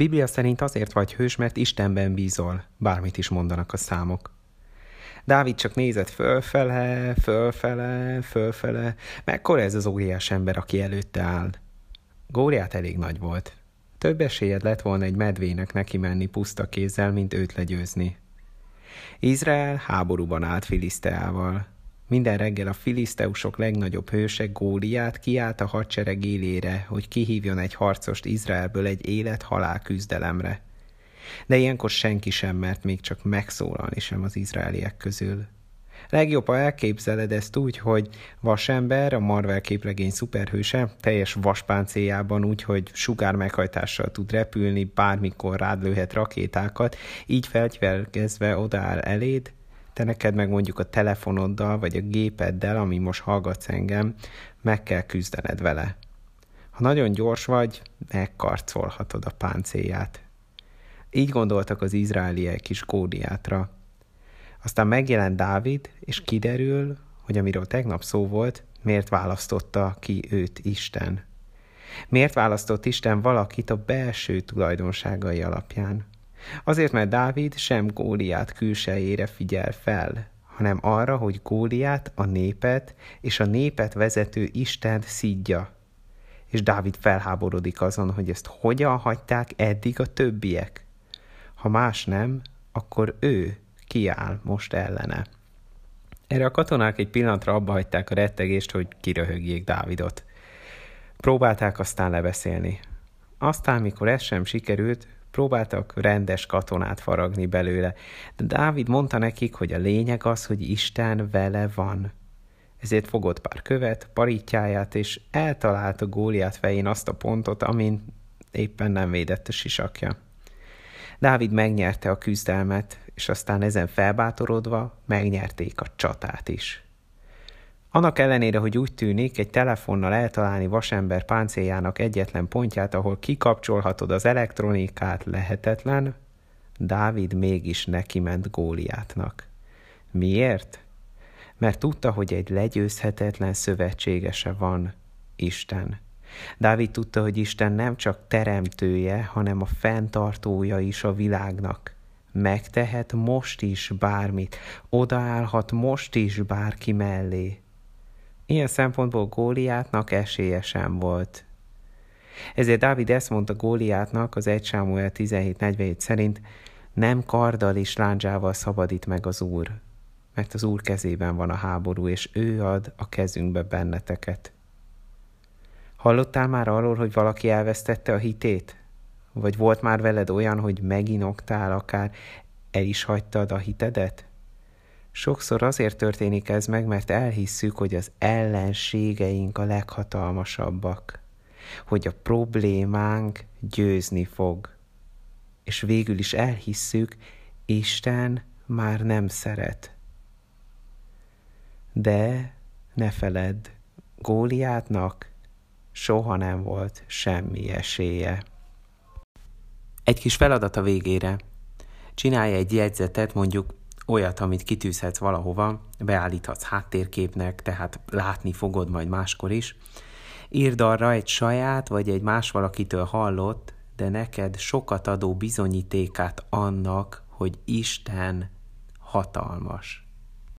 Biblia szerint azért vagy hős, mert Istenben bízol, bármit is mondanak a számok. Dávid csak nézett fölfele, fölfele, fölfele. Mekkora ez az óriás ember, aki előtte áll? Góriát elég nagy volt. Több esélyed lett volna egy medvének neki menni puszta kézzel, mint őt legyőzni. Izrael háborúban állt Filiszteával. Minden reggel a filiszteusok legnagyobb hőse Góliát kiállt a hadsereg élére, hogy kihívjon egy harcost Izraelből egy élet-halál küzdelemre. De ilyenkor senki sem mert még csak megszólalni sem az izraeliek közül. Legjobb, ha elképzeled ezt úgy, hogy vasember, a Marvel képregény szuperhőse, teljes vaspáncéjában úgy, hogy sugár meghajtással tud repülni, bármikor rád lőhet rakétákat, így felgyvelkezve odaáll eléd, te neked meg mondjuk a telefonoddal, vagy a gépeddel, ami most hallgatsz engem, meg kell küzdened vele. Ha nagyon gyors vagy, megkarcolhatod a páncélját. Így gondoltak az izraeliek is Gódiátra. Aztán megjelent Dávid, és kiderül, hogy amiről tegnap szó volt, miért választotta ki őt Isten. Miért választott Isten valakit a belső tulajdonságai alapján? Azért, mert Dávid sem Góliát külsejére figyel fel, hanem arra, hogy Góliát, a népet és a népet vezető Isten szidja. És Dávid felháborodik azon, hogy ezt hogyan hagyták eddig a többiek. Ha más nem, akkor ő kiáll most ellene. Erre a katonák egy pillanatra abba hagyták a rettegést, hogy kiröhögjék Dávidot. Próbálták aztán lebeszélni. Aztán, mikor ez sem sikerült, próbáltak rendes katonát faragni belőle, de Dávid mondta nekik, hogy a lényeg az, hogy Isten vele van. Ezért fogott pár követ, parítjáját, és eltalálta Góliát fején azt a pontot, amin éppen nem védett a sisakja. Dávid megnyerte a küzdelmet, és aztán ezen felbátorodva megnyerték a csatát is. Annak ellenére, hogy úgy tűnik, egy telefonnal eltalálni vasember páncéljának egyetlen pontját, ahol kikapcsolhatod az elektronikát, lehetetlen, Dávid mégis neki ment Góliátnak. Miért? Mert tudta, hogy egy legyőzhetetlen szövetségese van, Isten. Dávid tudta, hogy Isten nem csak teremtője, hanem a fenntartója is a világnak. Megtehet most is bármit, odaállhat most is bárki mellé. Ilyen szempontból Góliátnak esélye sem volt. Ezért Dávid ezt mondta Góliátnak az 1 Sámuel 17.47 szerint, nem karddal és láncsával szabadít meg az Úr, mert az Úr kezében van a háború, és ő ad a kezünkbe benneteket. Hallottál már arról, hogy valaki elvesztette a hitét? Vagy volt már veled olyan, hogy meginoktál, akár el is hagytad a hitedet? Sokszor azért történik ez meg, mert elhisszük, hogy az ellenségeink a leghatalmasabbak, hogy a problémánk győzni fog. És végül is elhisszük, Isten már nem szeret. De ne feledd, Góliátnak soha nem volt semmi esélye. Egy kis feladat a végére. Csinálj egy jegyzetet, mondjuk olyat, amit kitűzhetsz valahova, beállíthatsz háttérképnek, tehát látni fogod majd máskor is. Írd arra egy saját vagy egy más valakitől hallott, de neked sokat adó bizonyítékát annak, hogy Isten hatalmas.